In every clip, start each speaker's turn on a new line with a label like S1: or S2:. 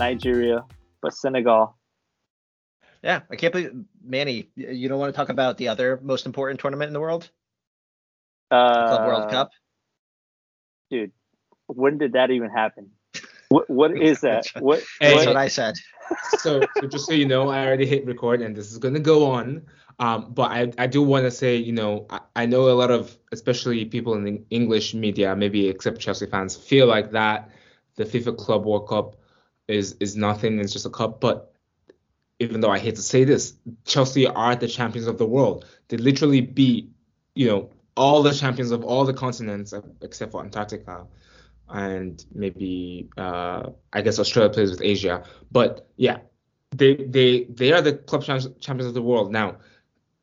S1: Nigeria, but Senegal.
S2: Yeah, I can't believe Manny. You don't want to talk about the other most important tournament in the world,
S1: Uh,
S2: Club World Cup.
S1: dude. When did that even happen? What what is that? What,
S3: Hey,
S2: That's
S1: what
S2: what I said.
S3: so, so just so you know, I already hit record and this is gonna go on. Um, but I, I do want to say, you know, I, I know a lot of, especially people in the English media, maybe except Chelsea fans, feel like that the FIFA Club World Cup is is nothing. It's just a cup. But even though I hate to say this, Chelsea are the champions of the world. They literally beat, you know, all the champions of all the continents except for Antarctica and maybe uh, I guess Australia plays with Asia. But yeah, they they they are the club champions of the world now.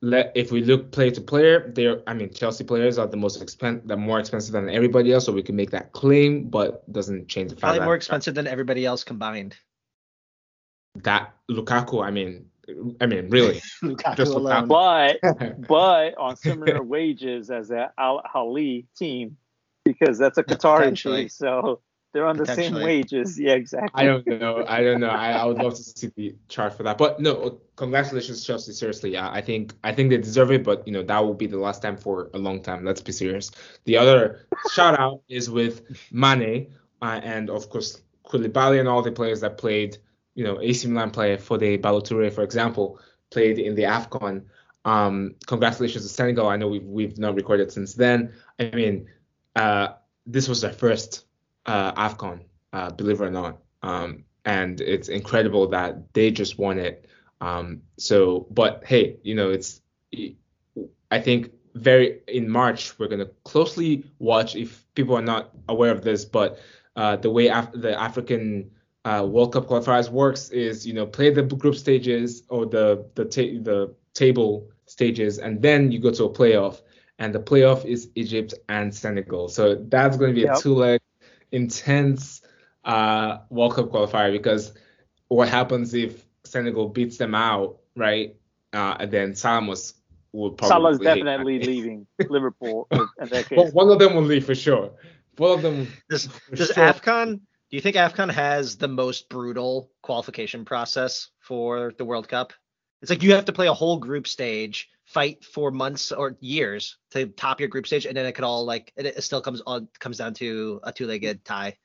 S3: Let, if we look player to player, they're I mean Chelsea players are the most expensive, they're more expensive than everybody else, so we can make that claim, but doesn't change the fact
S2: Probably
S3: that,
S2: more expensive than everybody else combined.
S3: that Lukaku. I mean, I mean really.
S2: Lukaku
S3: Just
S2: alone.
S1: but but on similar wages as the Al Hali team because that's a Qatari
S2: Potentially.
S1: team, so they're on the same wages. Yeah, exactly.
S3: I don't know. I don't know. I, I would love to see the chart for that. But no, congratulations, Chelsea. Seriously, yeah, I think I think they deserve it. But you know that will be the last time for a long time. Let's be serious. The other shout out is with Mane uh, and of course Koulibaly and all the players that played. You know, AC Milan player Fodé Ballo-Touré, for example, played in the Afcon. Um, congratulations to Senegal. I know we've we've not recorded since then. I mean, uh, this was their first uh, Afcon, uh, believe it or not. Um, and it's incredible that they just won it. Um, so, but hey, you know, it's I think very in March we're gonna closely watch if people are not aware of this, but uh, the way Af- the African uh, World Cup qualifiers works is you know play the group stages or the the ta- the table stages, and then you go to a playoff, and the playoff is Egypt and Senegal. So that's going to be
S1: Yep.
S3: a two leg intense uh, World Cup qualifier because what happens if Senegal beats them out, right? Uh, and then Salamos will probably
S1: Salah's definitely
S3: Mane.
S1: leaving Liverpool in that case.
S3: Well, one of them will leave for sure. One of them.
S2: Does does
S3: sure.
S2: AFCON? Do you think AFCON has the most brutal qualification process for the World Cup? It's like you have to play a whole group stage, fight for months or years to top your group stage, and then it could all like it, it still comes on comes down to a two-legged tie.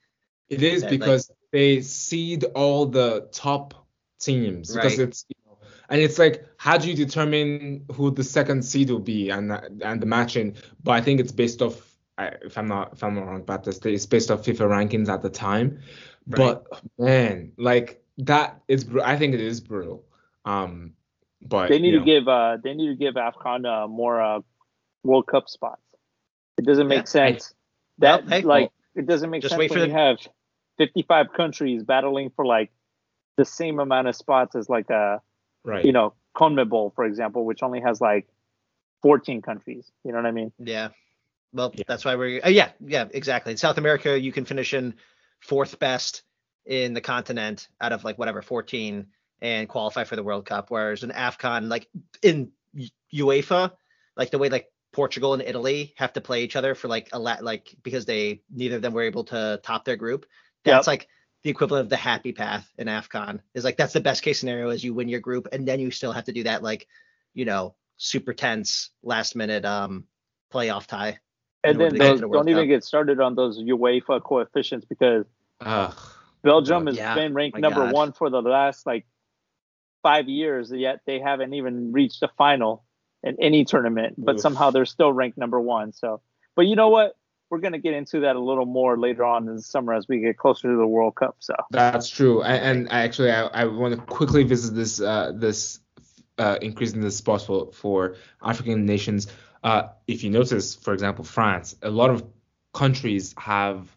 S3: It is
S2: that, like-
S3: because they seed all the top teams because it's you know, and it's like how do you determine who the second seed will be and and the matching? But I think it's based off if I'm not if I'm not wrong about this, it's based off FIFA rankings at the time. But man, like that is I think it is brutal. Um, but
S1: they need to
S3: know,
S1: give uh they need to give Afcon uh, more uh World Cup spots. It doesn't make
S2: Yeah.
S1: sense. That
S2: Well, hey,
S1: like
S2: well,
S1: it doesn't make
S2: just
S1: sense
S2: wait
S1: when
S2: for
S1: you
S2: the-
S1: have 55 countries battling for like the same amount of spots as like a
S3: right.
S1: you know CONMEBOL for example, which only has like 14 countries. You know what I mean?
S2: Yeah. Well,
S3: Yeah.
S2: that's why we're uh, yeah yeah exactly. In South America, you can finish in fourth best in the continent out of like whatever 14 and qualify for the World Cup. Whereas in AFCON, like in UEFA, like the way like Portugal and Italy have to play each other for like a lot like because they neither of them were able to top their group. That's like the equivalent of the happy path in AFCON. Is like that's the best case scenario is you win your group and then you still have to do that like you know super tense last minute um playoff tie.
S1: And then
S2: to get to
S1: those,
S2: the
S1: don't even get started on those UEFA coefficients because
S3: Ugh.
S1: Belgium has
S2: Yeah,
S1: been ranked
S2: my
S1: number
S2: God.
S1: one for the last like five years, yet they haven't even reached a final in any tournament. But
S3: Oof.
S1: somehow they're still ranked number one. So, but you know what? We're gonna get into that a little more later on in the summer as we get closer to the World Cup. So,
S3: That's true, and, and I actually I, I want to quickly visit this uh, this uh, increase in the spots for for African nations. Uh, if you notice, for example, France, a lot of countries have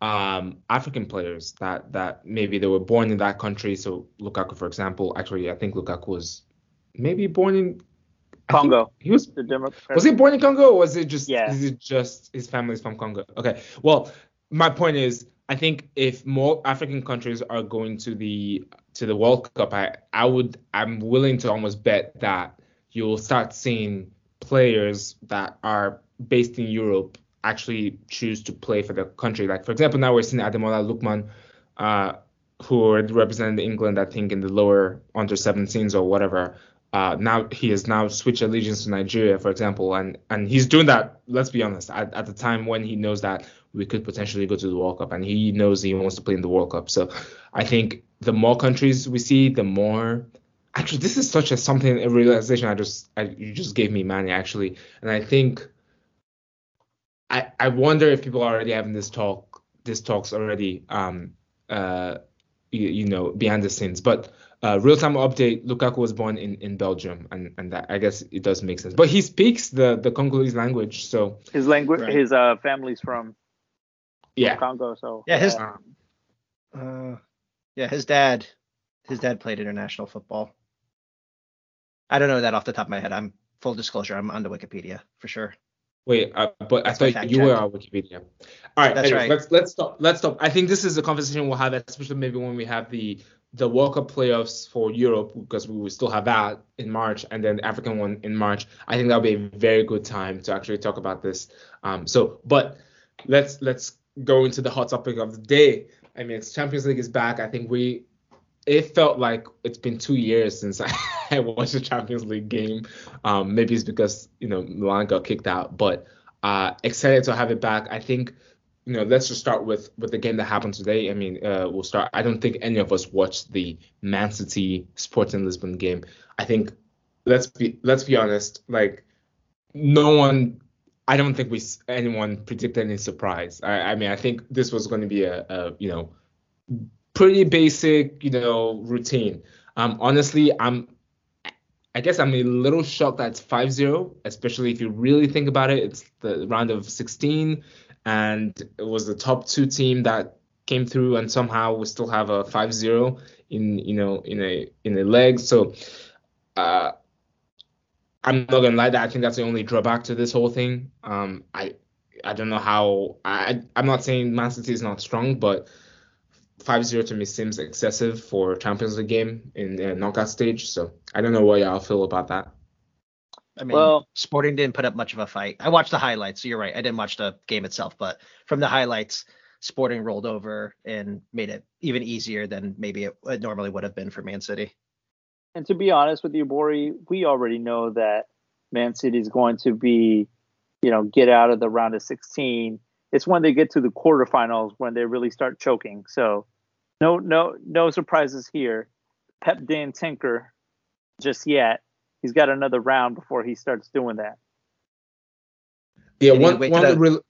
S3: um, African players that that maybe they were born in that country. So Lukaku, for example, actually I think Lukaku was maybe born in I
S1: Congo,
S3: He was
S1: the Democratic.
S3: was he born in Congo or was it just
S1: Yeah.
S3: is it just his family's from Congo? Okay. Well, my point is I think if more African countries are going to the to the World Cup, I I would I'm willing to almost bet that you'll start seeing players that are based in Europe actually choose to play for the country. Like for example, now we're seeing Ademola Lookman uh who represented England, I think, in the lower under 17s or whatever. Uh, now he has now switched allegiance to Nigeria, for example, and and he's doing that. Let's be honest, at, at the time when he knows that we could potentially go to the World Cup, and he knows he wants to play in the World Cup. So I think the more countries we see, the more. Actually, this is such a something a realization I just I, you just gave me, Manny. Actually, and I think I I wonder if people are already having this talk, this talks already, um, uh, you, you know, behind the scenes, but uh, real time update: Lukaku was born in, in Belgium, and and that, I guess it does make sense. But he speaks the the Congolese language, so
S1: His language,
S2: Right.
S1: his uh, family's from
S3: yeah.
S1: Congo, so
S2: Yeah, his-
S3: Um,
S2: Uh, yeah, his dad, his dad played international football. I don't know that off the top of my head. I'm full disclosure. I'm on the Wikipedia for sure.
S3: Wait, uh, but I
S2: That's my
S3: thought you were
S2: check.
S3: on Wikipedia. All right,
S2: That's
S3: anyways,
S2: right.
S3: let's let's stop. Let's stop. I think this is a conversation we'll have, especially maybe when we have the the World Cup playoffs for Europe, because we will still have that in March, and then the African one in March. I think that'll be a very good time to actually talk about this. Um, so, but let's let's go into the hot topic of the day. I mean, it's Champions League is back. I think we. It felt like it's been two years since I, watched a Champions League game. Um, maybe it's because you know Milan got kicked out, but uh, excited to have it back. I think you know let's just start with with the game that happened today. I mean, uh, we'll start. I don't think any of us watched the Man City Sporting Lisbon game. I think let's be let's be honest. Like no one. I don't think we anyone predicted any surprise. I, I mean, I think this was going to be a, a you know pretty basic you know routine. Um, honestly, I'm I guess I'm a little shocked that it's 5-0, especially if you really think about it. It's the round of 16, and it was the top two team that came through, and somehow we still have a 5-0 in you know in a in a leg. So uh, I'm not gonna lie, that I think that's the only drawback to this whole thing. Um, I I don't know how I I'm not saying Man City is not strong, but 5-0 to me seems excessive for a Champions League game in a knockout stage. So I don't know what y'all feel about that.
S2: I mean,
S1: Well-
S2: Sporting didn't put up much of a fight. I watched the highlights. So you're right. I didn't watch the game itself, but from the highlights, Sporting rolled over and made it even easier than maybe it, it normally would have been for Man City.
S1: And to be honest with you, Bori, we already know that Man City is going to be, you know, get out of the round of 16. It's when they get to the quarterfinals when they really start choking. So, no, no, no surprises here. Pep didn't tinker just yet. He's got another round before he starts doing that.
S3: Yeah,
S2: Did he
S3: one one
S2: the-
S3: real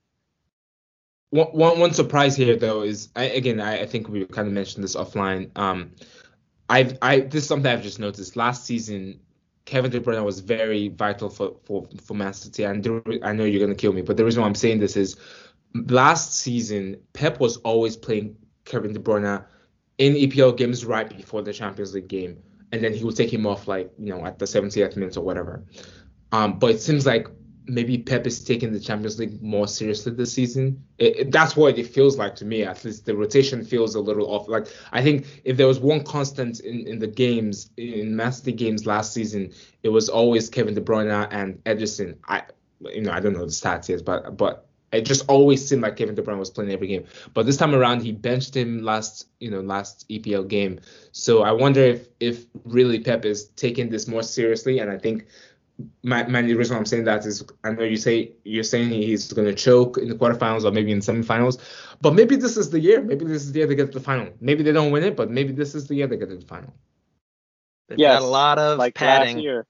S3: one, one one surprise here though is I, again I, I think we kind of mentioned this offline. Um, I've I this is something I've just noticed. Last season, Kevin De Bruyne was very vital for for for Man City, and the, I know you're gonna kill me, but the reason why I'm saying this is last season Pep was always playing Kevin De Bruyne in EPL games right before the Champions League game, and then he would take him off like you know at the 70th minute or whatever. Um, but it seems like maybe Pep is taking the Champions League more seriously this season. It, it- that's what it feels like to me. At least the rotation feels a little off. Like I think if there was one constant in, in the games in City games last season, it was always Kevin De Bruyne and Ederson. I you know I don't know the stats yet, but but it just always seemed like Kevin De Bruyne was playing every game. But this time around, he benched him last you know last EPL game. So I wonder if if really Pep is taking this more seriously, and I think my, my reason why I'm saying that is I know you say you're saying he's going to choke in the quarterfinals or maybe in semifinals, but maybe this is the year. Maybe this is the year they get to the final. Maybe they don't win it, but maybe this is the year they get to the final.
S2: They've
S1: Yes,
S2: got a lot of
S1: Like
S2: padding.
S1: last year.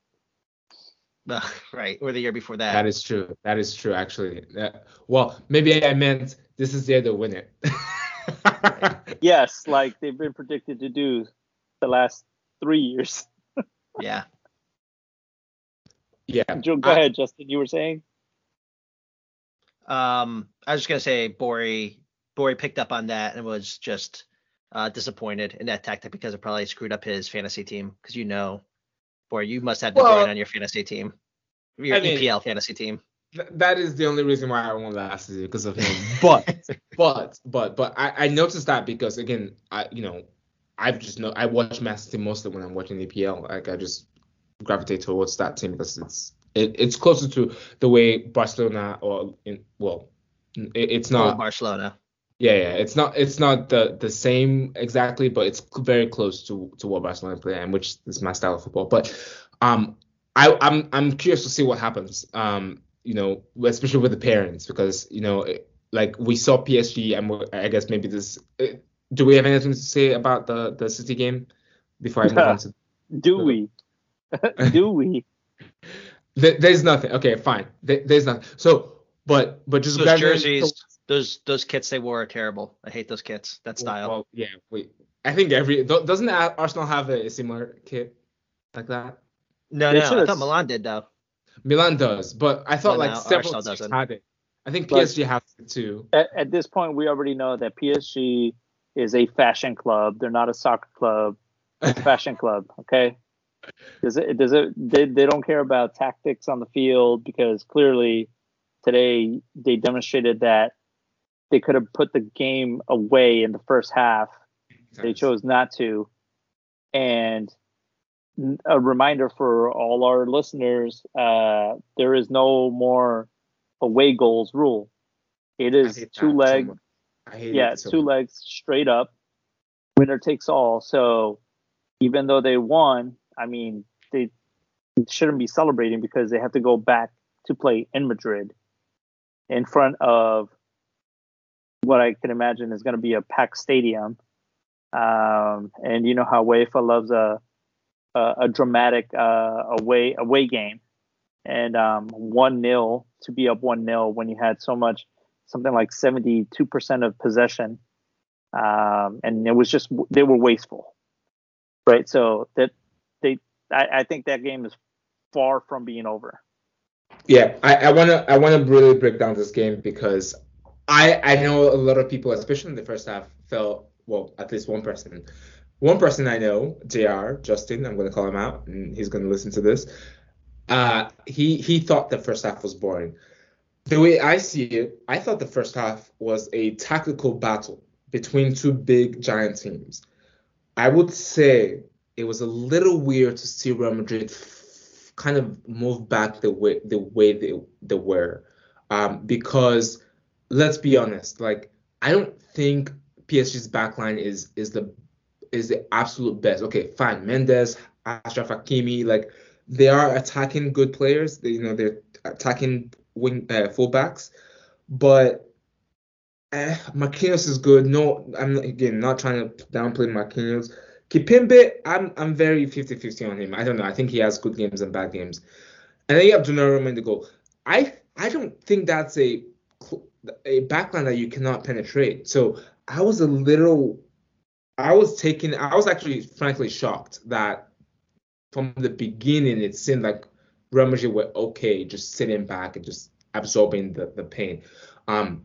S2: Ugh, right, or the year before that.
S3: That is true. That is true, actually. Uh, well, maybe I meant this is the year they win it.
S1: Yes, like they've been predicted to do the last three years.
S2: yeah.
S3: yeah.
S1: Joe, go
S3: I-
S1: ahead, Justin. You were saying?
S2: Um, I was just gonna say Bori Bori picked up on that and was just uh, disappointed in that tactic because it probably screwed up his fantasy team. Because you know, Bori, you must have
S3: Well,
S2: on your fantasy team, your
S3: I mean-
S2: EPL fantasy team.
S3: Th- that is the only reason why I won last season because of him. But but but but I, I noticed that because again I you know I've just know I watch Man City mostly when I'm watching EPL. Like I just gravitate towards that team because it's it, it's closer to the way Barcelona or in well it, it's not
S2: Barcelona.
S3: Yeah, yeah, it's not it's not the the same exactly, but it's very close to to what Barcelona play and which is my style of football. But um, I I'm I'm curious to see what happens. Um, you know, especially with the parents because you know, like we saw PSG and I guess maybe this. Uh, do we have anything to say about the the City game before I move on to?
S1: Do we? do we?
S3: There's nothing. Okay, fine. There's nothing. So, but but just
S2: those jerseys, those those kits they wore are terrible. I hate those kits. That style. Well,
S3: yeah. Wait. I think every doesn't Arsenal have a similar kit like that?
S2: No, they no. I thought Milan did though.
S3: Milan does, but I thought well, like several teams had it. I think PSG but has it too.
S1: At, at this point, we already know that PSG is a fashion club. They're not a soccer club. It's a fashion club. Okay. Does it? Does it? They, they don't care about tactics on the field because clearly today they demonstrated that they could have put the game away in the first half. They chose not to. And a reminder for all our listeners: uh, there is no more away goals rule. It is two legs. So yeah, so two much. legs straight up. Winner takes all. So even though they won, I mean, they shouldn't be celebrating because they have to go back to play in Madrid in front of what I can imagine is going to be a packed stadium. Um, and you know how UEFA loves a a, a dramatic uh, away away game, and um, one 0 to be up one 0 when you had so much something like seventy two percent of possession, um, and it was just they were wasteful, right? So that they I, I think that game is far from being over.
S3: Yeah, I want to I want to really break down this game because I I know a lot of people, especially in the first half, felt well at least one person, one person I know, Jr. Justin, I'm gonna call him out, and he's gonna listen to this. Uh, he he thought the first half was boring. The way I see it, I thought the first half was a tactical battle between two big giant teams. I would say it was a little weird to see Real Madrid f- kind of move back the way the way they they were, um, because let's be honest, like I don't think PSG's backline is is the is the absolute best. Okay, fine, Mendes, Achraf Hakimi, like they are attacking good players. They, you know, they're attacking wing uh, fullbacks, but eh, Marquinhos is good. No, I'm again not trying to downplay Marquinhos. Kimpembe, I'm I'm very 50-50 on him. I don't know. I think he has good games and bad games. And then you have Donnarumma in the goal. I I don't think that's a a backline that you cannot penetrate. So I was a little, I was taken, I was actually frankly shocked that from the beginning it seemed like Real Madrid were okay, just sitting back and just absorbing the, the pain. Um,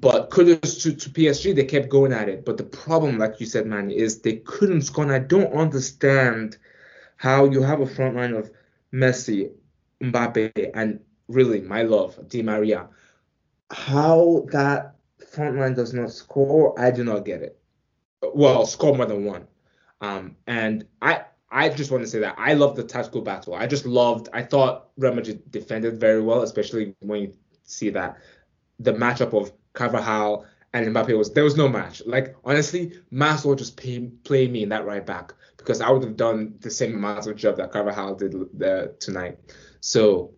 S3: but kudos to, to PSG, they kept going at it. But the problem, like you said, man, is they couldn't score. And I don't understand how you have a front line of Messi, Mbappe, and really my love, Di Maria how that front line does not score, I do not get it. Well, score more than one. Um, and I I just want to say that I love the tactical battle. I just loved. I thought Real Madrid defended very well, especially when you see that the matchup of Carvajal and Mbappe was there was no match. Like honestly, might just pay, play me in that right back because I would have done the same amount of job that Carvajal did uh, tonight. So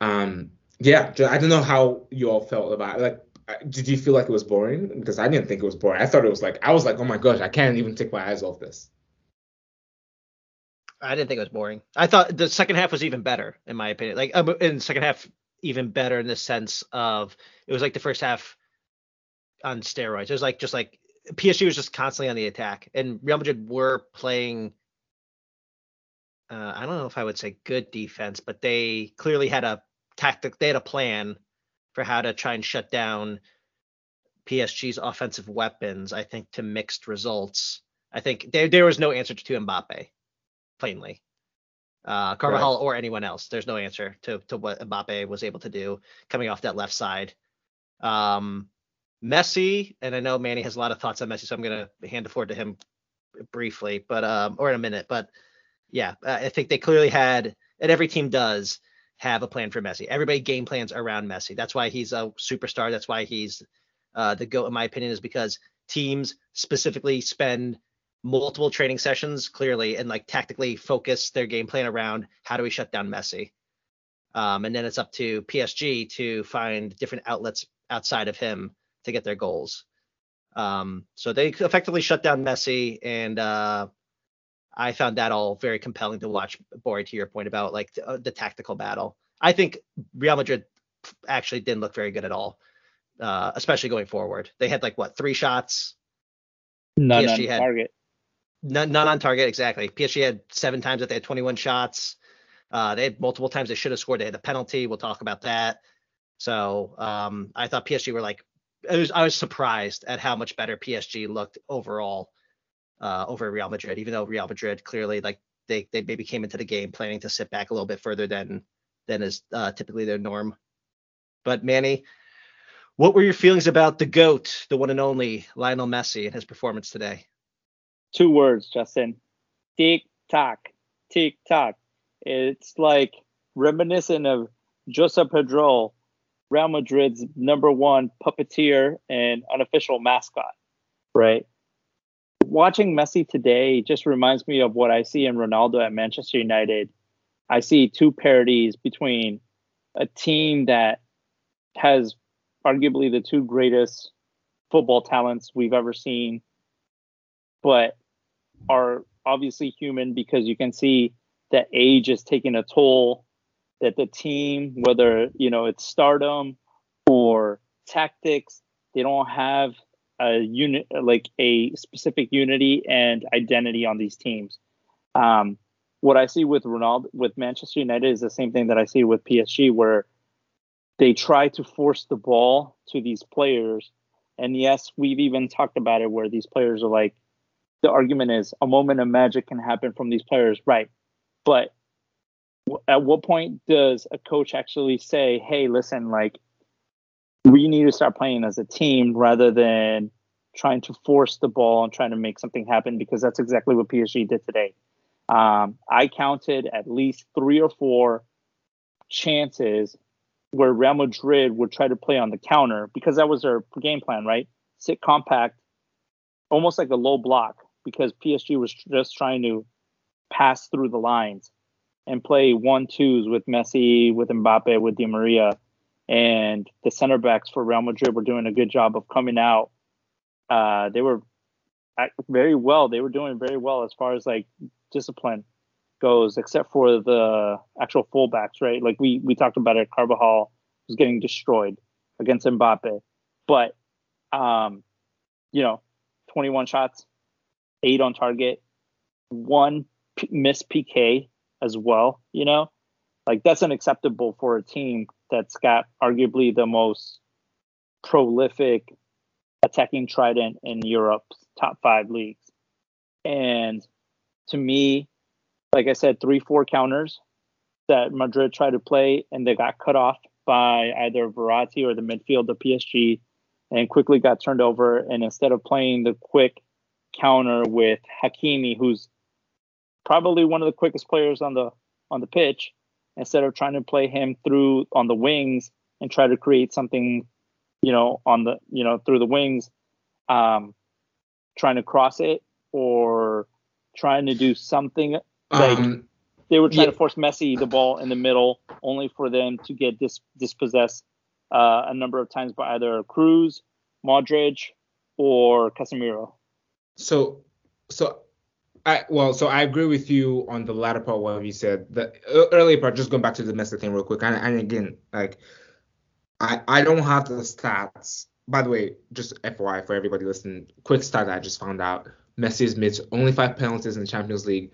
S3: um, yeah, I don't know how you all felt about it. Like, did you feel like it was boring? Because I didn't think it was boring. I thought it was like I was like, oh my gosh, I can't even take my eyes off this.
S2: I didn't think it was boring. I thought the second half was even better, in my opinion. Like, um, in the second half, even better in the sense of it was like the first half on steroids. It was like just like PSG was just constantly on the attack, and Real Madrid were playing. Uh, I don't know if I would say good defense, but they clearly had a tactic. They had a plan for how to try and shut down PSG's offensive weapons. I think to mixed results. I think there there was no answer to Mbappe, plainly. Uh, Carvajal right. or anyone else. There's no answer to to what Mbappe was able to do coming off that left side. Um, Messi, and I know Manny has a lot of thoughts on Messi, so I'm gonna hand the floor to him briefly, but um, or in a minute. But yeah, I think they clearly had, and every team does, have a plan for Messi. Everybody game plans around Messi. That's why he's a superstar. That's why he's uh, the GOAT, in my opinion, is because teams specifically spend multiple training sessions clearly and like tactically focus their game plan around how do we shut down Messi. Um, and then it's up to PSG to find different outlets outside of him to get their goals. Um, so they effectively shut down Messi, and uh, I found that all very compelling to watch. Bori, to your point about like the, uh, the, tactical battle, I think Real Madrid actually didn't look very good at all, uh, especially going forward. They had like what three shots?
S1: None PSG on had, target.
S2: None, none on target exactly. PSG had seven times that they had 21 shots. Uh, they had multiple times they should have scored. They had a penalty. We'll talk about that. So um, I thought PSG were like, was, I was surprised at how much better PSG looked overall uh, over Real Madrid, even though Real Madrid clearly like they they maybe came into the game planning to sit back a little bit further than than is uh, typically their norm. But Manny, what were your feelings about the goat, the one and only Lionel Messi, and his performance today?
S1: Two words, Justin. Tick tock, tick tock. It's like reminiscent of Josep Pedrerol, Real Madrid's number one puppeteer and unofficial mascot, right? Watching Messi today just reminds me of what I see in Ronaldo at Manchester United. I see two parodies between a team that has arguably the two greatest football talents we've ever seen, but are obviously human because you can see that age is taking a toll that the team whether you know it's stardom or tactics they don't have a unit like a specific unity and identity on these teams. Um, what i see with ronaldo with manchester united is the same thing that i see with psg where they try to force the ball to these players. And yes we've even talked about it where these players are like the argument is a moment of magic can happen from these players right. But at what point does a coach actually say, "Hey, listen, like we need to start playing as a team rather than trying to force the ball and trying to make something happen?" Because that's exactly what PSG did today. Um, I counted at least three or four chances where Real Madrid would try to play on the counter because that was their game plan, right? Sit compact, almost like a low block, because PSG was just trying to pass through the lines and play one twos with Messi, with Mbappe, with Di Maria, and the center backs for Real Madrid were doing a good job of coming out. Uh, they were very well. They were doing very well as far as like discipline goes, except for the actual fullbacks, right? Like we we talked about it. Carvajal was getting destroyed against Mbappe, but um, you know, 21 shots, eight on target, one p- missed PK as well, you know? Like that's unacceptable for a team that's got arguably the most prolific attacking trident in Europe's top five leagues. And to me, like I said, three, four counters that Madrid tried to play and they got cut off by either Verratti or the midfield of PSG and quickly got turned over. And instead of playing the quick counter with Hakimi, who's probably one of the quickest players on the on the pitch instead of trying to play him through on the wings and try to create something you know on the you know through the wings um trying to cross it or trying to do something like um, they were trying yeah. to force Messi the ball in the middle only for them to get dis- dispossessed uh, a number of times by either Kroos, Modric, or Casemiro.
S3: So so I well, so I agree with you on the latter part what you said. The earlier part, just going back to the Messi thing real quick, and, and again, like I I don't have the stats. By the way, just FYI for everybody listening, quick stat I just found out: Messi has missed only five penalties in the Champions League.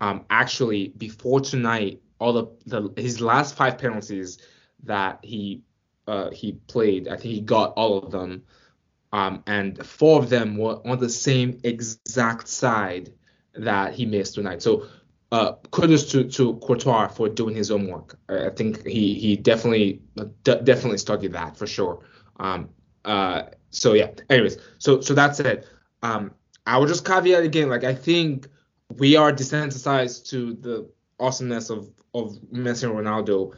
S3: Um, actually, before tonight, all the, the his last five penalties that he uh, he played, I think he got all of them. Um, and four of them were on the same exact side that he missed tonight. So uh, kudos to to Courtois for doing his homework. I think he he definitely d- definitely studied that for sure. Um, uh, so yeah. Anyways, so so that's it. Um, I will just caveat again. Like I think we are desensitized to the awesomeness of of Messi and Ronaldo.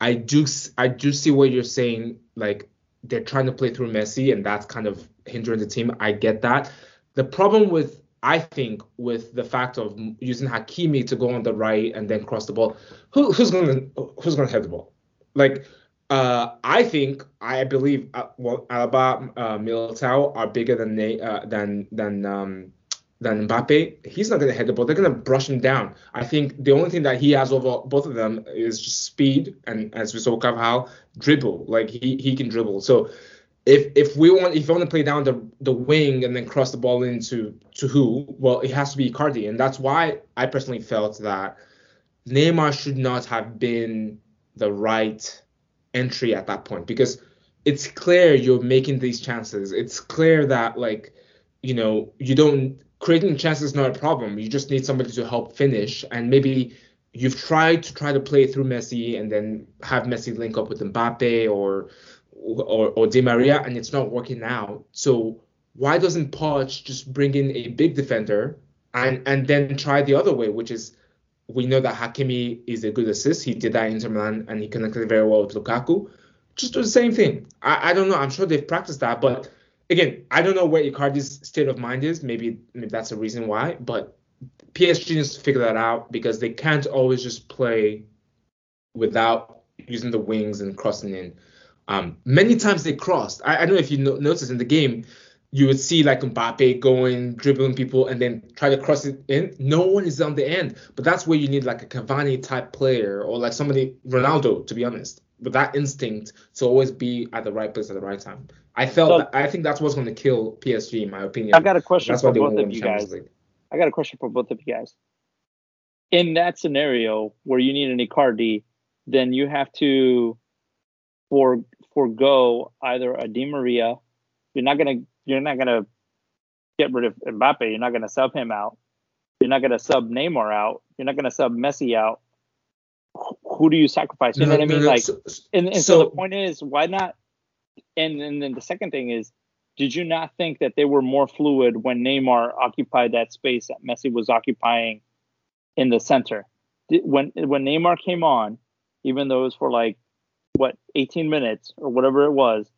S3: I do I do see what you're saying. Like they're trying to play through Messi, and that's kind of hindering the team. I get that. The problem with I think with the fact of using Hakimi to go on the right and then cross the ball, who, who's gonna who's gonna head the ball? Like, uh, I think I believe uh, well, Alaba, uh, Militao are bigger than they uh, than than um, than Mbappe. He's not gonna head the ball. They're gonna brush him down. I think the only thing that he has over both of them is just speed and as we saw Carvajal dribble. Like he he can dribble. So if if we want if you want to play down the the wing and then cross the ball into to who, well, it has to be Icardi, and that's why I personally felt that Neymar should not have been the right entry at that point because it's clear you're making these chances. It's clear that like you know you don't creating chances is not a problem. You just need somebody to help finish, and maybe you've tried to try to play through Messi and then have Messi link up with Mbappe or or, or Di Maria, and it's not working out. So why doesn't Poch just bring in a big defender and and then try the other way, which is we know that Hakimi is a good assist. He did that in Inter Milan and he connected very well with Lukaku. Just do the same thing. I, I don't know. I'm sure they've practiced that, but again, I don't know where Icardi's state of mind is. Maybe, maybe that's a reason why. But PSG needs to figure that out because they can't always just play without using the wings and crossing in. Um, many times they crossed. I, I don't know if you no- noticed in the game, you would see like Mbappe going, dribbling people, and then try to cross it in. No one is on the end. But that's where you need like a Cavani type player or like somebody, Ronaldo, to be honest, with that instinct to always be at the right place at the right time. I felt, so, that, I think that's what's going to kill PSG, in my opinion.
S1: I got a question that's for both of you guys. League. I got a question for both of you guys. In that scenario where you need an Icardi, then you have to for forego either a Di Maria. You're not gonna you're not gonna get rid of Mbappe. You're not gonna sub him out. You're not gonna sub Neymar out. You're not gonna sub Messi out. Who do you sacrifice? You no, know what no, I mean? No, like, so, and, and so, so, the point is, why not? And, and then the second thing is, did you not think that they were more fluid when Neymar occupied that space that Messi was occupying in the center? When when Neymar came on, even though it was for like what 18 minutes or whatever it was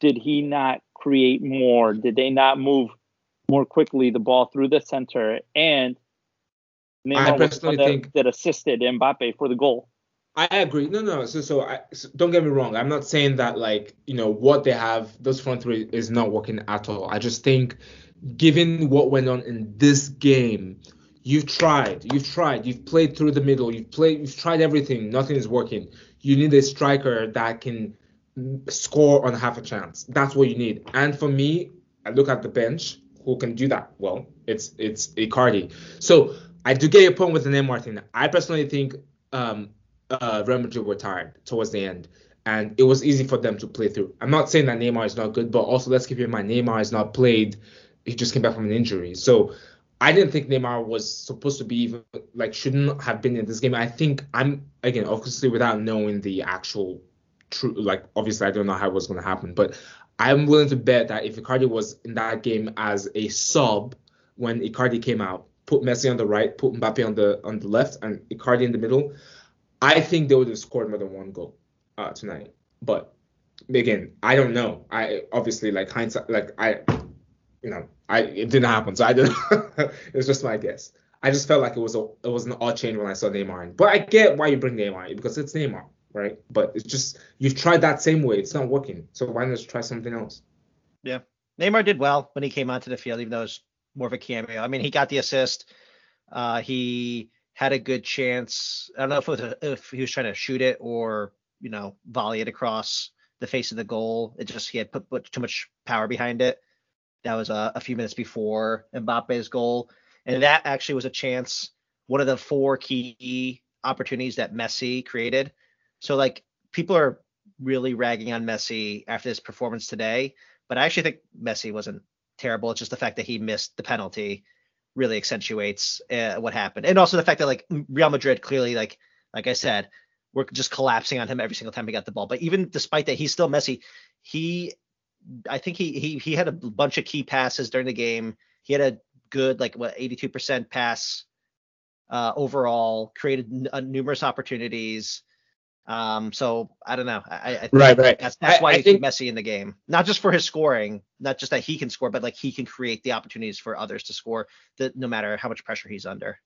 S1: did he not create more did they not move more quickly the ball through the center and
S3: Neymar I personally that, think
S1: that assisted Mbappe for the goal
S3: I agree. No, no. So, so, I, so, don't get me wrong. I'm not saying that like you know what they have, those front three is not working at all. I just think, given what went on in this game, you've tried, you've tried, you've played through the middle, you've played, you've tried everything. Nothing is working you need a striker that can score on half a chance. That's what you need. And for me, I look at the bench who can do that. Well, it's it's Icardi. So I do get your point with the Neymar thing. I personally think um, uh, Real Madrid were tired towards the end, and it was easy for them to play through. I'm not saying that Neymar is not good, but also let's keep in mind Neymar is not played. He just came back from an injury, so I didn't think Neymar was supposed to be even like shouldn't have been in this game. I think I'm again obviously without knowing the actual true like obviously I don't know how it was going to happen, but I'm willing to bet that if Icardi was in that game as a sub when Icardi came out, put Messi on the right, put Mbappe on the on the left, and Icardi in the middle, I think they would have scored more than one goal uh, tonight. But again, I don't know. I obviously like hindsight, like I you know, I it didn't happen, so I didn't. it was just my guess. I just felt like it was a it was an odd change when I saw Neymar in. But I get why you bring Neymar in because it's Neymar, right? But it's just you've tried that same way, it's not working. So why not try something else?
S2: Yeah, Neymar did well when he came onto the field, even though it was more of a cameo. I mean, he got the assist. Uh, he had a good chance. I don't know if a, if he was trying to shoot it or you know volley it across the face of the goal. It just he had put, put too much power behind it. That was a, a few minutes before Mbappe's goal, and that actually was a chance. One of the four key opportunities that Messi created. So like people are really ragging on Messi after this performance today, but I actually think Messi wasn't terrible. It's just the fact that he missed the penalty really accentuates uh, what happened, and also the fact that like Real Madrid clearly like like I said, we're just collapsing on him every single time he got the ball. But even despite that, he's still Messi. He I think he he he had a bunch of key passes during the game. He had a good like what 82% pass uh, overall, created n- uh, numerous opportunities. Um, so I don't know. I, I
S3: right, right.
S2: That's that's
S3: I,
S2: why
S3: I
S2: you
S3: think
S2: Messi in the game, not just for his scoring, not just that he can score, but like he can create the opportunities for others to score, that no matter how much pressure he's under.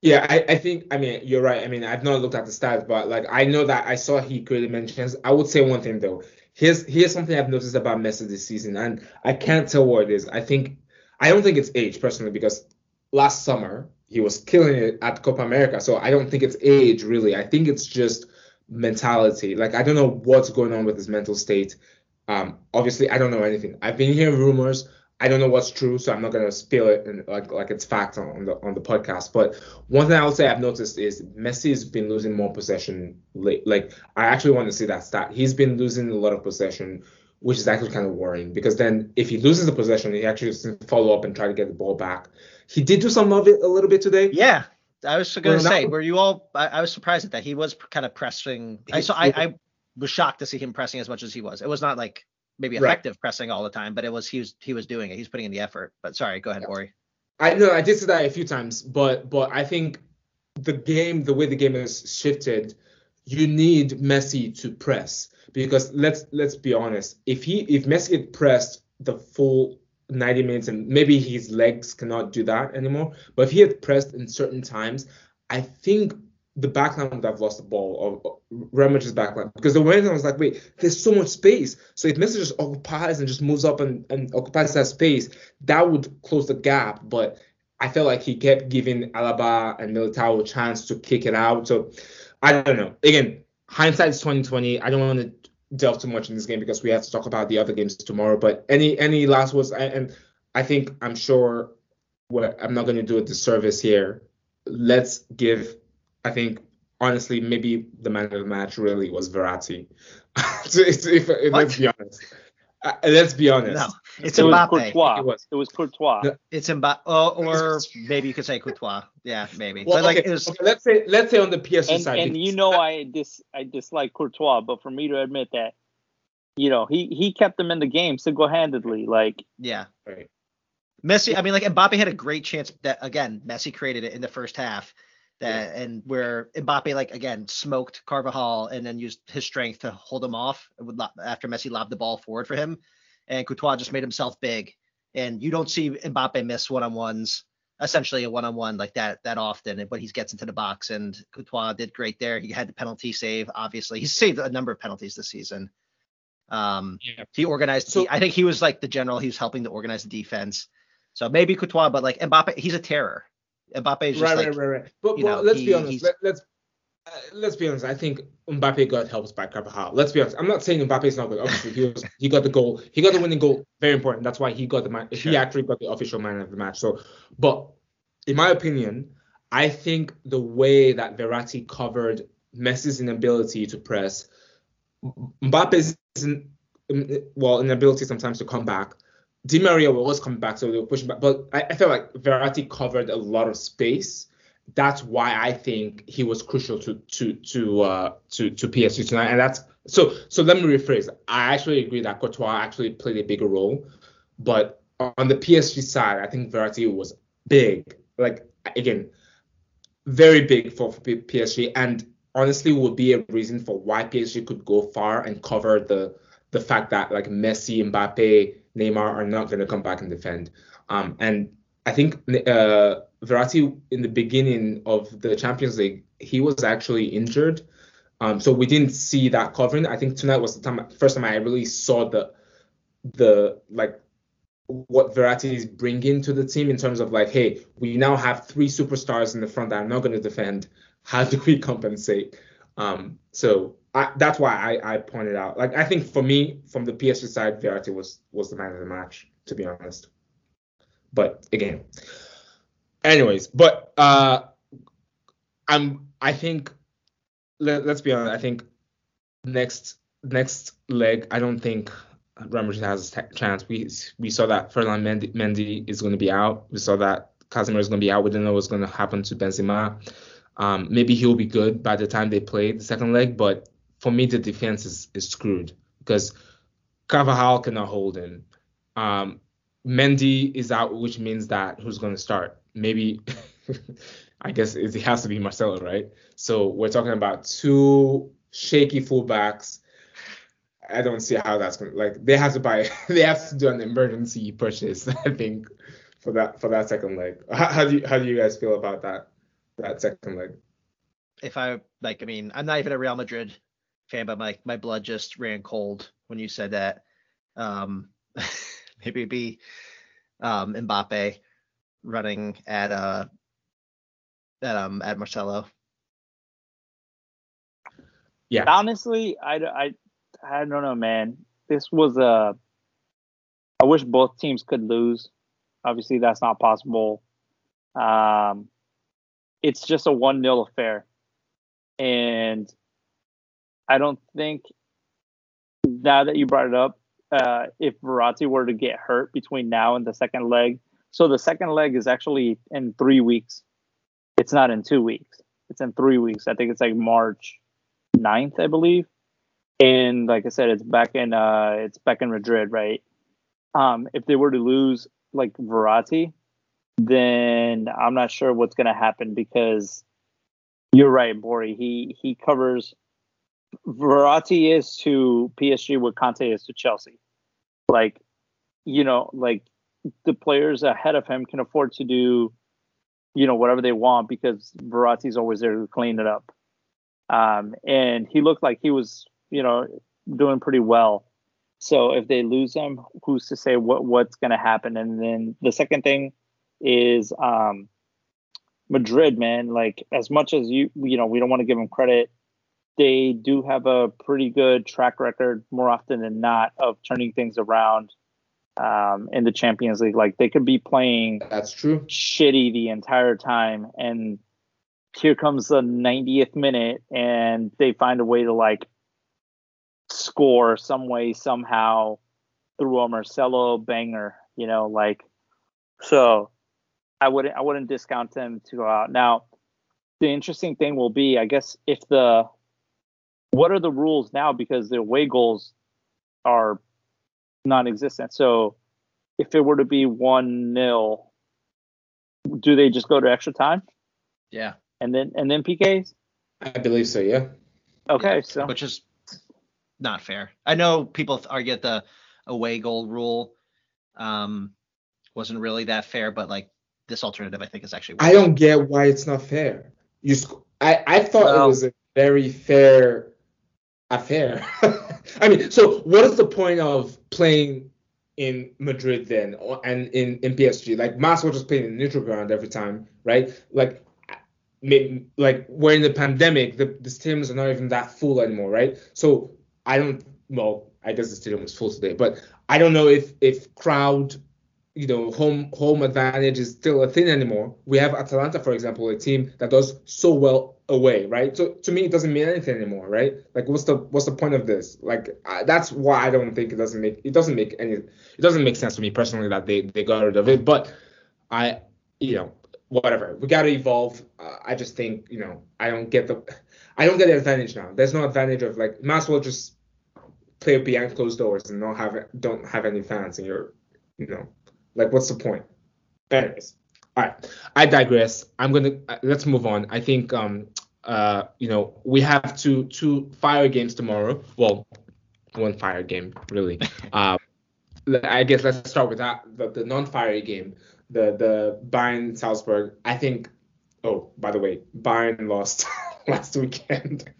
S3: Yeah, I, I think I mean you're right. I mean I've not looked at the stats, but like I know that I saw he created many chances. I would say one thing though. Here's here's something I've noticed about Messi this season, and I can't tell what it is. I think I don't think it's age personally because last summer he was killing it at Copa America, so I don't think it's age really. I think it's just mentality. Like I don't know what's going on with his mental state. Um, obviously I don't know anything. I've been hearing rumors. I don't know what's true, so I'm not gonna spill it and like like it's fact on, the on the podcast. But one thing I would say I've noticed is Messi has been losing more possession late. Like I actually want to see that stat. He's been losing a lot of possession, which is actually kind of worrying because then if he loses the possession, he actually has to follow up and try to get the ball back. He did do some of it a little bit today.
S2: Yeah, I was going to
S3: Well,
S2: say, were you all? I, I was surprised at that. He was kind of pressing. I saw. I, I was shocked to see him pressing as much as he was. It was not like maybe
S3: Right.
S2: effective pressing all the time, but it was he was he was doing it. He's putting in the effort. But sorry, go ahead, Ori.
S3: I know I did say that a few times, but but I think the game, the way the game has shifted, you need Messi to press because let's let's be honest, if he if Messi had pressed the full 90 minutes and maybe his legs cannot do that anymore, but if he had pressed in certain times, I think the backline would have lost the ball or Madrid's backline because the way I was like, wait, there's so much space. So if Messi just occupies and just moves up and, and occupies that space, that would close the gap. But I felt like he kept giving Alaba and Militao a chance to kick it out. So I don't know. Again, hindsight is 2020. I don't want to delve too much in this game because we have to talk about the other games tomorrow. But any any last words? And I think I'm sure well, I'm not going to do a disservice here. Let's give. I think honestly, maybe the man of the match really was Verratti. So if, if, if- let's be honest. Uh, let's be honest.
S2: No, it's
S1: it was
S2: Mbappe.
S1: Courtois.
S3: It was.
S1: It was Courtois.
S3: No.
S2: It's Mbappe, oh, or maybe you could say Courtois. Yeah, maybe.
S3: Well,
S2: but like
S3: okay,
S2: it was.
S3: okay, let's say let's say on the PSG
S1: and
S3: side.
S1: and you know I dis I dislike Courtois, but for me to admit that, you know, he he kept them in the game single handedly. Like
S2: Yeah.
S3: Right.
S2: Messi, I mean, like Mbappe had a great chance that again, Messi created it in the first half. That and where Mbappe like again smoked Carvajal and then used his strength to hold him off after Messi lobbed the ball forward for him, and Courtois just made himself big. And you don't see Mbappe miss one on ones, essentially a one on one like that that often. but he gets into the box, and Courtois did great there. He had the penalty save. Obviously, He saved a number of penalties this season. Um,
S3: Yeah.
S2: he organized.
S3: So-
S2: the, I think he was like the general. He was helping to organize the defense. So maybe Courtois, but like Mbappe, he's a terror. Mbappe is just
S3: right,
S2: like
S3: right, right, right. But, but
S2: know,
S3: let's
S2: he-
S3: be honest. Let, let's uh, let's be honest. I think Mbappe got helped by Carvajal. Let's be honest. I'm not saying Mbappe is not good. Obviously, he was he got the goal. He got the winning goal. Very important. That's why he got the man. He actually got the official man of the match. So, but in my opinion, I think the way that Verratti covered Messi's inability to press, Mbappe's well inability sometimes to come back. Di Maria was coming back, so they were pushing back. But I, I felt like Verratti covered a lot of space. That's why I think he was crucial to to to uh to to PSG tonight. And that's so so let me rephrase. I actually agree that Courtois actually played a bigger role, but on the PSG side, I think Verratti was big. Like again, very big for, for PSG, and honestly would be a reason for why PSG could go far and cover the the fact that like Messi, Mbappe, Neymar are not going to come back and defend. Um, and I think uh, Verratti in the beginning of the Champions League, he was actually injured. Um, so we didn't see that covering. I think tonight was the time, first time I really saw the the like what Verratti is bringing to the team in terms of like, hey, we now have three superstars in the front that are not going to defend. How do we compensate? Um, so I, that's why I, I pointed out. Like, I think for me, from the PSG side, Verratti was was the man of the match, to be honest. But again, anyways, but uh, I'm I think let, let's be honest. I think next next leg, I don't think Real has a chance. We we saw that Ferland Mendy, Mendy is going to be out. We saw that Casemiro is going to be out. We didn't know what's going to happen to Benzema. Um, maybe he'll be good by the time they play the second leg, but for me the defense is, is screwed because Carvajal cannot hold him. Um, Mendy is out, which means that who's going to start? Maybe I guess it has to be Marcelo, right? So we're talking about two shaky fullbacks. I don't see how that's gonna like. They have to buy. They have to do an emergency purchase. I think for that for that second leg. How, how do you how do you guys feel about that that second leg?
S2: If I like, I mean, I'm not even a Real Madrid fan, but my my blood just ran cold when you said that. Um, maybe it'd be um Mbappe running at uh at um at Marcelo.
S3: Yeah.
S1: Honestly, I, I, I don't know, man. This was a. I wish both teams could lose. Obviously, that's not possible. Um, it's just a one 0 affair, and I don't think now that you brought it up, uh, if Verratti were to get hurt between now and the second leg, so the second leg is actually in three weeks. It's not in two weeks. It's in three weeks. I think it's like March 9th, I believe. And like I said, it's back in uh it's back in Madrid, right? Um, if they were to lose like Verratti, then I'm not sure what's gonna happen because you're right, Bori. He he covers Verratti is to PSG what Kanté is to Chelsea. Like, you know, like the players ahead of him can afford to do, you know, whatever they want because Verratti's always there to clean it up. Um, and he looked like he was, you know, doing pretty well. So if they lose him, who's to say what what's going to happen? And then the second thing is um, Madrid, man. Like as much as you, you know, we don't want to give them credit. They do have a pretty good track record, more often than not, of turning things around um, in the Champions League. Like they could be playing
S3: That's true.
S1: shitty the entire time, and here comes the 90th minute, and they find a way to like score some way somehow through a Marcelo banger. You know, like so. I wouldn't I wouldn't discount them to go out now. The interesting thing will be, I guess, if the what are the rules now because the away goals are non-existent. So if it were to be one nil, do they just go to extra time
S2: Yeah.
S1: and then and then PKs?
S3: I believe so. Yeah.
S1: Okay, so
S2: Which is not fair. I know people argue that the away goal rule um wasn't really that fair, but like this alternative I think is actually
S3: I don't get why it's not fair. You, sc- I, I thought
S1: Well-
S3: it was a very fair I mean, so what is the point of playing in Madrid then, or, and in in PSG? Like, might as well just play in neutral ground every time, right? Like, maybe, like we're in the pandemic, the the stadiums are not even that full anymore, right? So I don't. Well, I guess the stadium was full today, but I don't know if if crowd you know, home home advantage is still a thing anymore. We have Atalanta, for example, a team that does so well away, right? So to me, it doesn't mean anything anymore, right? Like, what's the what's the point of this? Like, I, that's why I don't think it doesn't make it doesn't make any it doesn't make sense to me personally that they they got rid of it. But I, you know, whatever. We got to evolve. Uh, I just think, you know, I don't get the I don't get the advantage now. There's no advantage of like, might as well just play behind closed doors and not have don't have any fans in your, you know. Like, what's the point? Anyways, all right. I digress. I'm gonna uh, let's move on. I think um uh you know we have two two fire games tomorrow. Well, one fire game really. uh, I guess let's start with that. The, the non-fiery game, the the Bayern Salzburg. I think. Oh, by the way, Bayern lost last weekend,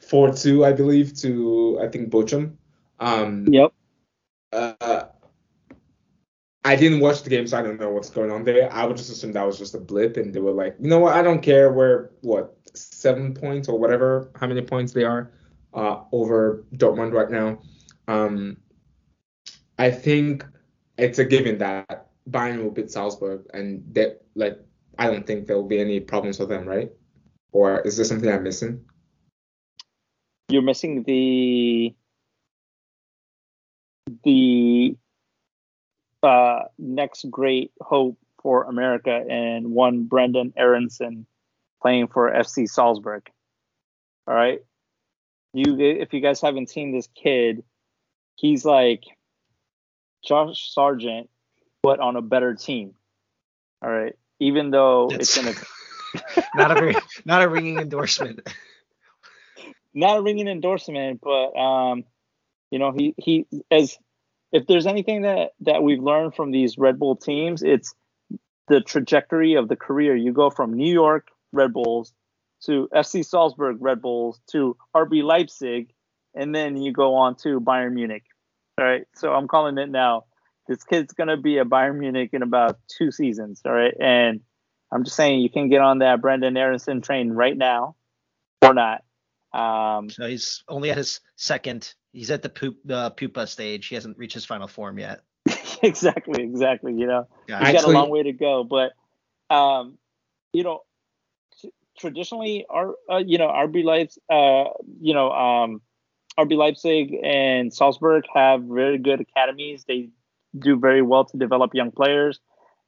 S3: four two, I believe, to I think Bochum. Um,
S1: yep.
S3: uh, I didn't watch the game, so I don't know what's going on there. I would just assume that was just a blip, and they were like, you know what, I don't care. We're what seven points or whatever, how many points they are uh, over Dortmund right now. Um, I think it's a given that Bayern will beat Salzburg, and that like I don't think there will be any problems with them, right? Or is there something I'm missing?
S1: You're missing the the uh, next great hope for America and one Brenden Aaronson playing for FC Salzburg. All right. You if you guys haven't seen this kid, he's like Josh Sargent, but on a better team. All right. Even though
S2: That's-
S1: it's in a
S2: not a very not a ringing endorsement.
S1: not a ringing endorsement, but um, you know, he he as if there's anything that that we've learned from these Red Bull teams, it's the trajectory of the career. You go from New York Red Bulls to FC Salzburg Red Bulls to RB Leipzig, and then you go on to Bayern Munich. All right, so I'm calling it now. This kid's gonna be a Bayern Munich in about two seasons. All right, and I'm just saying you can get on that Brenden Aaronson train right now, or not. Um,
S2: so he's only at his second. He's at the poop uh, pupa stage. He hasn't reached his final form yet.
S1: exactly, exactly. You know, he's Actually, got a long way to go. But, um, you know, t- traditionally, our uh, you know RB Leipzig, uh, you know, um, RB Leipzig and Salzburg have very good academies. They do very well to develop young players.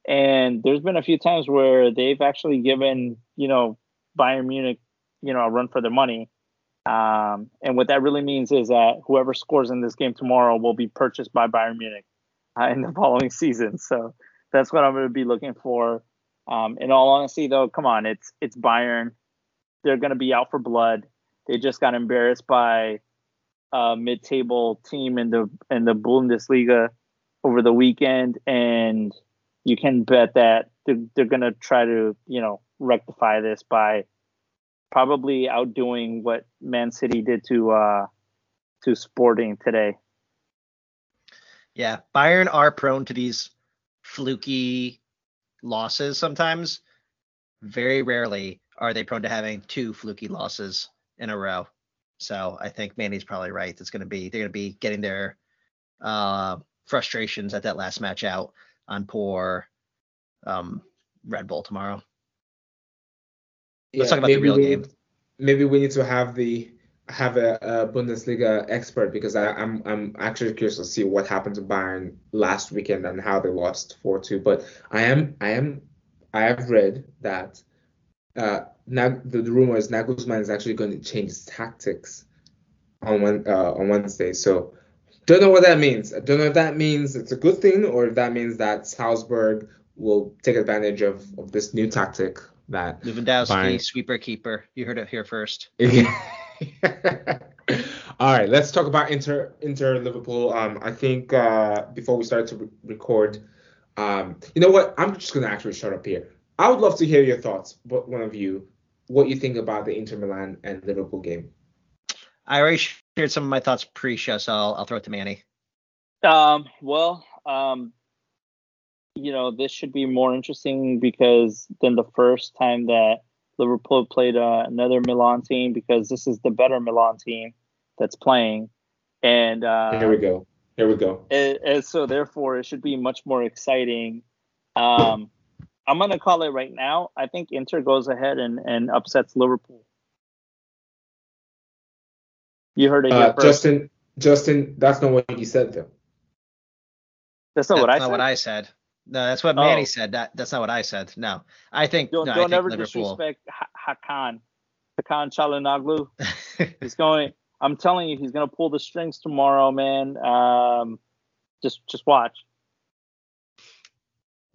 S1: And there's been a few times where they've actually given, you know, Bayern Munich, you know, a run for their money. Um, and what that really means is that whoever scores in this game tomorrow will be purchased by Bayern Munich uh, in the following season. So that's what I'm going to be looking for. Um, in all honesty, though, come on, it's it's Bayern. They're going to be out for blood. They just got embarrassed by a mid-table team in the in the Bundesliga over the weekend, and you can bet that they're, they're going to try to you know rectify this by probably outdoing what Man City did to uh, to Sporting today.
S2: Yeah, Bayern are prone to these fluky losses sometimes. Very rarely are they prone to having two fluky losses in a row. So I think Manny's probably right. It's going to be they're going to be getting their uh, frustrations at that last match out on poor um, Red Bull tomorrow. Let's yeah, talk about the real
S3: we,
S2: game.
S3: Maybe we need to have the have a, a Bundesliga expert because I, am I'm, I'm actually curious to see what happened to Bayern last weekend and how they lost four two. But I am I am I have read that uh, now the, the rumor is Nagelsmann is actually going to change his tactics on one uh, on Wednesday. So don't know what that means. I don't know if that means it's a good thing or if that means that Salzburg will take advantage of, of this new tactic that
S2: Lewandowski, Bayern... sweeper keeper. You heard it here first.
S3: All right, let's talk about Inter Inter Liverpool. Um, I think uh, before we start to re- record, um, you know what? I'm just gonna actually shut up here. I would love to hear your thoughts, but one of you, what you think about the Inter Milan and Liverpool game.
S2: I already shared some of my thoughts pre-show, so I'll, I'll throw it to Manny.
S1: Um, well, um, you know, this should be more interesting because than the first time that Liverpool played uh, another Milan team because this is the better Milan team that's playing. And uh,
S3: here we go. Here we go.
S1: And, and so therefore, it should be much more exciting. Um, I'm gonna call it right now. I think Inter goes ahead and, and upsets Liverpool. You heard it
S3: uh, Justin. Justin, that's not what you said though.
S1: That's not
S2: that's
S1: what I
S2: not
S1: said.
S2: what I said. No, that's what Manny oh. said. That that's not what I said. No, I think
S1: don't,
S2: no,
S1: don't
S2: I think
S1: ever
S2: Liverpool.
S1: disrespect Hakan. Hakan Calhanoglu. he's going. I'm telling you, he's going to pull the strings tomorrow, man. Um, just just watch.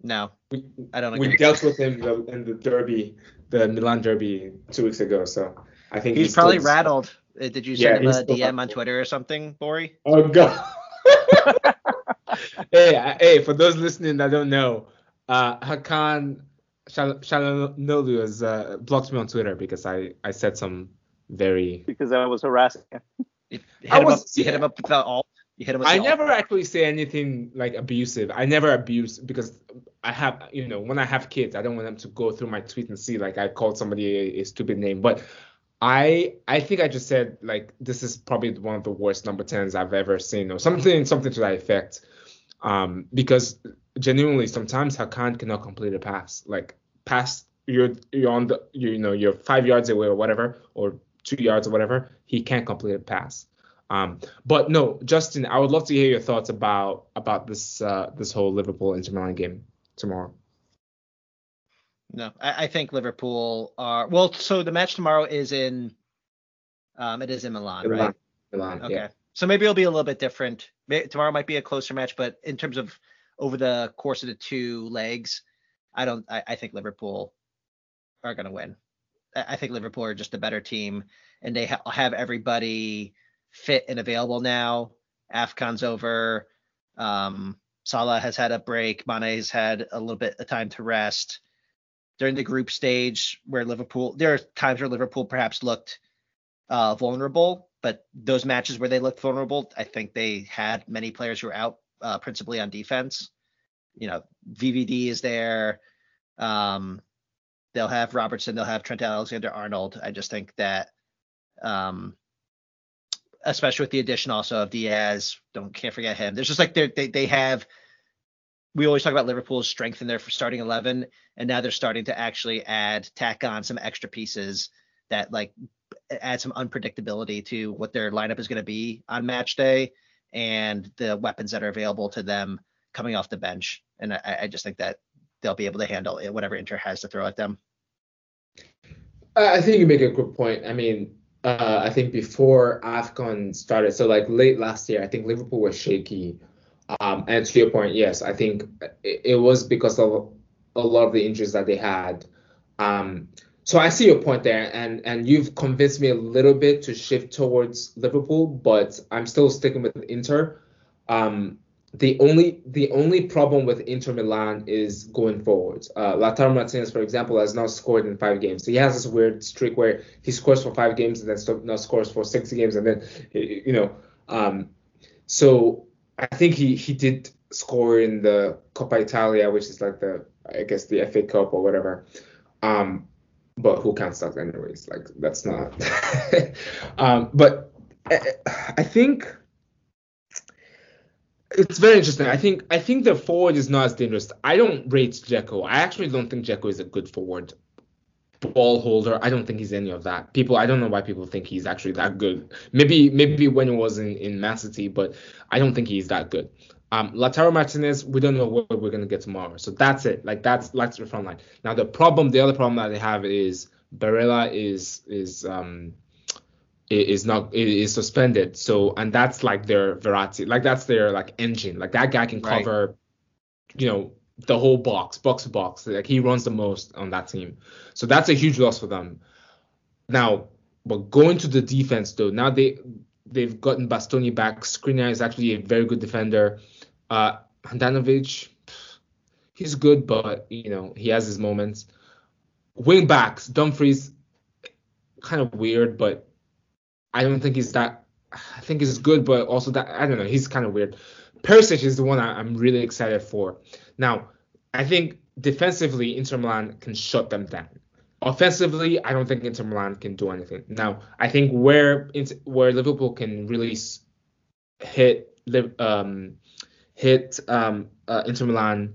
S2: No,
S3: we,
S2: I don't.
S3: Agree. We dealt with him in the derby, the Milan derby, two weeks ago. So I think
S2: he's, he's probably still... rattled. Uh, did you send yeah, him a DM on Twitter or something, Bori?
S3: Oh god. hey, hey, for those listening that don't know, uh, Hakan Calhanoglu has uh, blocked me on Twitter because I, I said some very
S1: because I was harassing him.
S2: You hit, him, was, up, you hit him up with the alt. You hit him. With
S3: I never actually say anything like abusive. I never abuse because I have you know when I have kids, I don't want them to go through my tweet and see like I called somebody a, a stupid name. But I I think I just said like this is probably one of the worst number tens I've ever seen or something something to that effect. Um, because genuinely sometimes Hakan cannot complete a pass. Like pass you're you're on the you know you're five yards away or whatever or two yards or whatever he can't complete a pass. Um, but no, Justin, I would love to hear your thoughts about about this uh, this whole Liverpool Inter Milan game tomorrow.
S2: No, I, I, think Liverpool are well. So the match tomorrow is in, um, it is in Milan,
S3: Milan
S2: right?
S3: Milan. Okay. Yeah.
S2: So maybe it'll be a little bit different. Tomorrow might be a closer match, but in terms of over the course of the two legs, I don't. I, I think Liverpool are going to win. I think Liverpool are just a better team, and they ha- have everybody fit and available now. Afcon's over. Um, Salah has had a break. Mane has had a little bit of time to rest. During the group stage, where Liverpool, there are times where Liverpool perhaps looked uh, vulnerable, but those matches where they looked vulnerable, I think they had many players who were out, uh, principally on defense. You know, VVD is there. Um, they'll have Robertson. They'll have Trent Alexander-Arnold. I just think that, um, especially with the addition also of Diaz, don't can't forget him. There's just like they they have. We always talk about Liverpool's strength in their starting eleven, and now they're starting to actually add tack on some extra pieces that like add some unpredictability to what their lineup is going to be on match day and the weapons that are available to them coming off the bench. And I, I just think that they'll be able to handle it, whatever Inter has to throw at them.
S3: I think you make a good point. I mean, uh, I think before AFCON started, so like late last year, I think Liverpool was shaky. Um, and to your point, yes, I think it, it, was because of a lot of the injuries that they had. Um, so I see your point there, and and you've convinced me a little bit to shift towards Liverpool, but I'm still sticking with Inter. Um, the only the only problem with Inter Milan is going forward. Uh, Lautaro Martinez, for example, has not scored in five games. So he has this weird streak where he scores for five games and then not scores for six games, and then you know. Um, so I think he he did score in the Coppa Italia, which is like the I guess the FA Cup or whatever. Um, but who can stop anyways? Like that's not. um, but I, I think it's very interesting. I think I think the forward is not as dangerous. I don't rate Dzeko. I actually don't think Dzeko is a good forward ball holder. I don't think he's any of that. People, I don't know why people think he's actually that good. Maybe maybe when he was in in Man City, but I don't think he's that good. Um, Lautaro Martinez, we don't know what we're gonna get tomorrow. So that's it. Like that's that's the front line. Now the problem, the other problem that they have is Barella is is um is not is suspended. So and that's like their Verratti, like that's their like engine. Like that guy can cover, right. you know, the whole box, box to box. Like he runs the most on that team. So that's a huge loss for them. Now, but going to the defense though, now they they've gotten Bastoni back. Skriniar is actually a very good defender. Uh Handanovic, he's good, but you know, he has his moments. Wing backs, Dumfries, kind of weird, but I don't think he's that. I think he's good, but also that I don't know. He's kind of weird. Perisic is the one I, am really excited for. Now, I think defensively, Inter Milan can shut them down. Offensively, I don't think Inter Milan can do anything. Now, I think where where Liverpool can really hit um, hit um, uh, Inter Milan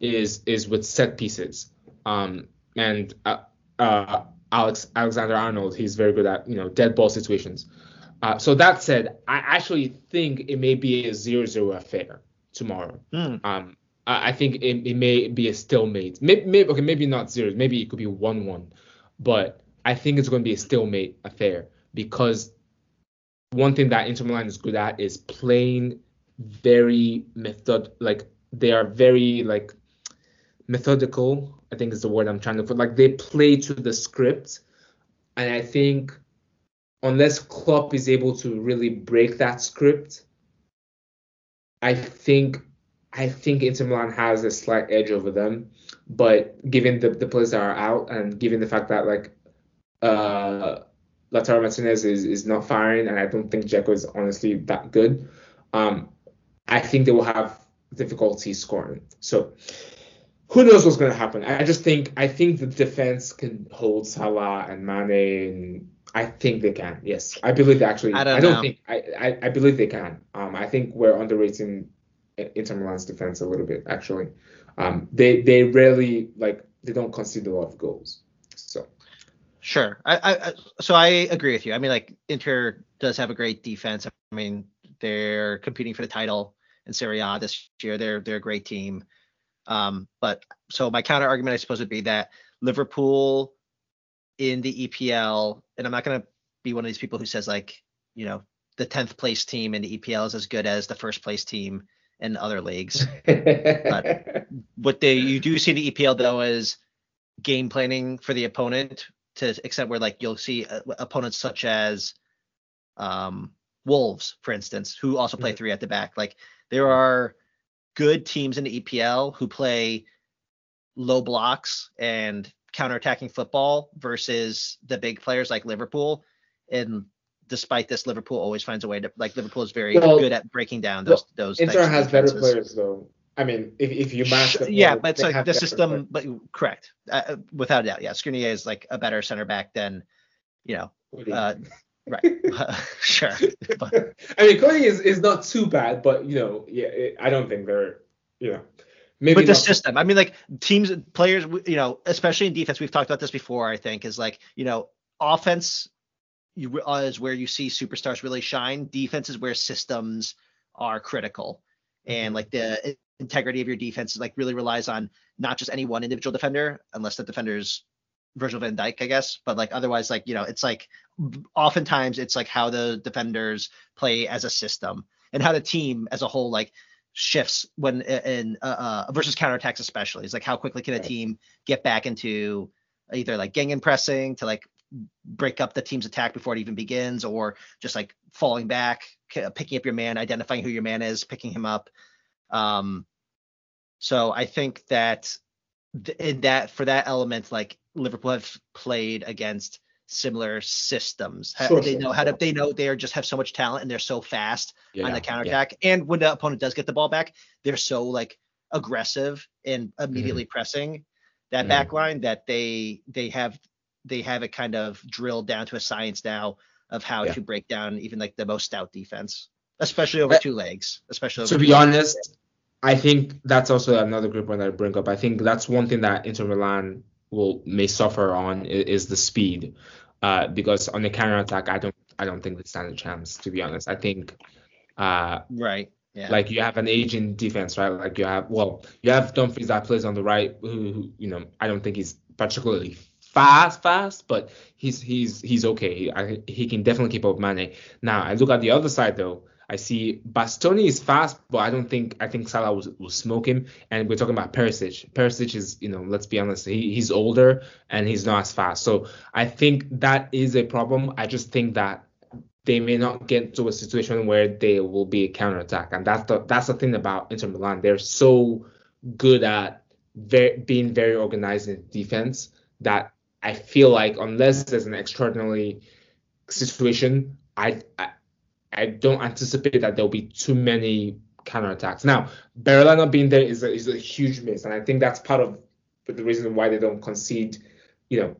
S3: is is with set pieces. Um, and uh, uh, Alex Alexander Arnold, he's very good at you know dead ball situations. Uh, so that said, I actually think it may be a 0-0 affair tomorrow. Mm. Um, I, I, think it, it, may be a stalemate. Maybe, maybe okay, maybe not zero. Maybe it could be one-one, but I think it's going to be a stalemate affair because one thing that Inter Milan is good at is playing very method like they are very like methodical I think is the word I'm trying to put. Like they play to the script, and I think unless Klopp is able to really break that script, I think I think Inter Milan has a slight edge over them. But given the, the players that are out and given the fact that like uh Martinez is, is not firing and I don't think Dzeko is honestly that good, um, I think they will have difficulty scoring. So who knows what's going to happen? I just think I think the defense can hold Salah and Mane, and I think they can. Yes, I believe they actually. I don't, I don't think I, I, I believe they can. Um, I think we're underrating Inter Milan's defense a little bit actually. Um, they they rarely like they don't concede a lot of goals. So.
S2: Sure. I, I so I agree with you. I mean, like Inter does have a great defense. I mean, they're competing for the title in Serie A this year. They're they're a great team. Um, but so my counter argument, I suppose, would be that Liverpool in the EPL, and I'm not going to be one of these people who says like, you know, the 10th place team in the EPL is as good as the first place team in other leagues. but what they you do see in the EPL though is game planning for the opponent to extent where like you'll see uh, opponents such as um, Wolves, for instance, who also play
S3: Mhm.
S2: three at the back. Like there are good teams in the EPL who play low blocks and counterattacking football versus the big players like Liverpool. And despite this, Liverpool always finds a way to like Liverpool is very
S3: Well,
S2: good at breaking down those those.
S3: Inter has better players though. I mean, if, if you match the
S2: yeah,
S3: players,
S2: but it's like the system, but correct, uh, uh, without a doubt. Yeah, Skriniar is like a better center back than, you know, uh, right? sure, but
S3: I mean, Cody is, is not too bad, but you know, yeah, it, I don't think they're, you know, maybe
S2: but the
S3: not-
S2: system. I mean, like teams, players, you know, especially in defense, we've talked about this before. I think is like, you know, offense you, uh, is where you see superstars really shine. Defense is where systems are critical, and
S3: Mhm.
S2: like the integrity of your defense is like really relies on not just any one individual defender, unless the defender's Virgil van Dijk, I guess. But like otherwise, like you know, it's like oftentimes it's like how the defenders play as a system and how the team as a whole like shifts when in uh, uh versus counterattacks especially. It's like how quickly can a team get back into either like gegenpressing to like break up the team's attack before it even begins or just like falling back picking up your man identifying who your man is picking him up um so i think that th- in that for that element like liverpool have played against similar systems
S3: Sure,
S2: they
S3: sure,
S2: know how to
S3: sure.
S2: they know they are just have so much talent and they're so fast
S3: yeah,
S2: on the
S3: yeah.
S2: counterattack. And when the opponent does get the ball back, they're so like aggressive and immediately pressing that
S3: Mhm.
S2: back line that they they have they have it kind of drilled down to a science now of how
S3: Yeah.
S2: to break down even like the most stout defense, especially over
S3: Uh,
S2: two legs, especially over
S3: to
S2: two
S3: be
S2: legs.
S3: I think that's also another group one that I bring up. I think that's one thing that Inter Milan will may suffer on is the speed, uh, because on the counter attack, I don't I don't think they stand a chance. To be honest, I think, uh,
S2: right. Yeah.
S3: like you have an aging defense, right? Like you have well, you have Dumfries that plays on the right, who, who you know I don't think he's particularly fast, fast, but he's he's he's okay. He, I, he can definitely keep up with Mane. Now I look at the other side though. I see Bastoni is fast, but I don't think I think Salah will, will smoke him. And we're talking about Perisic. Perisic is, you know, let's be honest, he, he's older and he's not as fast. So I think that is a problem. I just think that they may not get to a situation where they will be a counterattack. And that's the that's the thing about Inter Milan. They're so good at very, being very organized in defense that I feel like unless there's an extraordinary situation, I I, I don't anticipate that there'll be too many counterattacks. Now, Barella not being there is a, is a huge miss, and I think that's part of the reason why they don't concede. You know,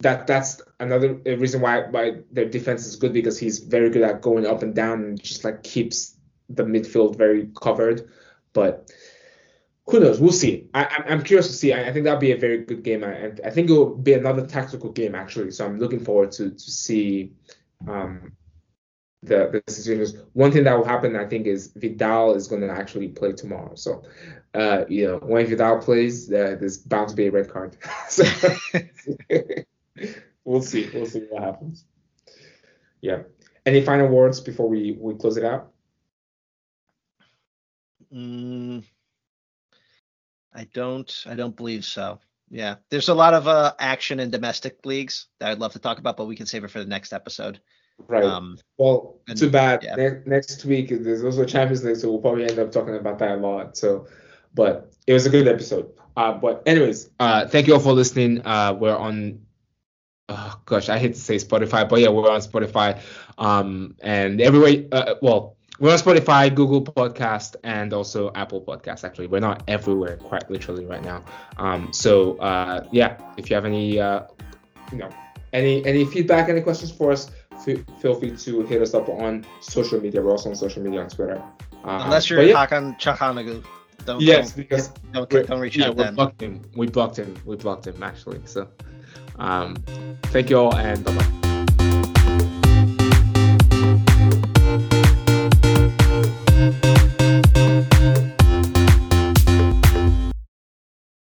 S3: that that's another reason why why their defense is good because he's very good at going up and down and just like keeps the midfield very covered. But who knows? We'll see. I, I'm, curious to see. I, I think that'll be a very good game, and I think it will be another tactical game actually. So I'm looking forward to to see um, the the situations. One thing that will happen, I think, is Vidal is going to actually play tomorrow. So, uh, you know, when Vidal plays, uh, there's bound to be a red card. so we'll see. We'll see what happens. Yeah. Any final words before we we close it out?
S2: Mm, I don't. I don't believe so. Yeah, there's a lot of uh, action in domestic leagues that I'd love to talk about, but we can save it for the next episode.
S3: Right.
S2: Um,
S3: well,
S2: and-
S3: too bad.
S2: yeah.
S3: Ne- next week there's also Champions League, so we'll probably end up talking about that a lot. So, but it was a good episode. Uh, but anyways, uh, thank you all for listening. Uh, we're on. Oh gosh, I hate to say Spotify, but yeah, we're on Spotify. Um, and everywhere. Uh, well, we're on Spotify, Google Podcast, and also Apple Podcast. Actually, we're not everywhere, quite literally right now. Um, so uh, yeah, if you have any, uh, you know, any any feedback, any questions for us, f- feel free to hit us up on social media. We're also on social media on Twitter. Uh,
S2: unless you're
S3: yeah,
S2: Hakan Calhanoglu, don't
S3: yes,
S2: don't,
S3: because
S2: don't, don't reach
S3: yeah,
S2: out
S3: we
S2: then.
S3: blocked him. We blocked him. We blocked him actually. So, um, thank you all and bye bye.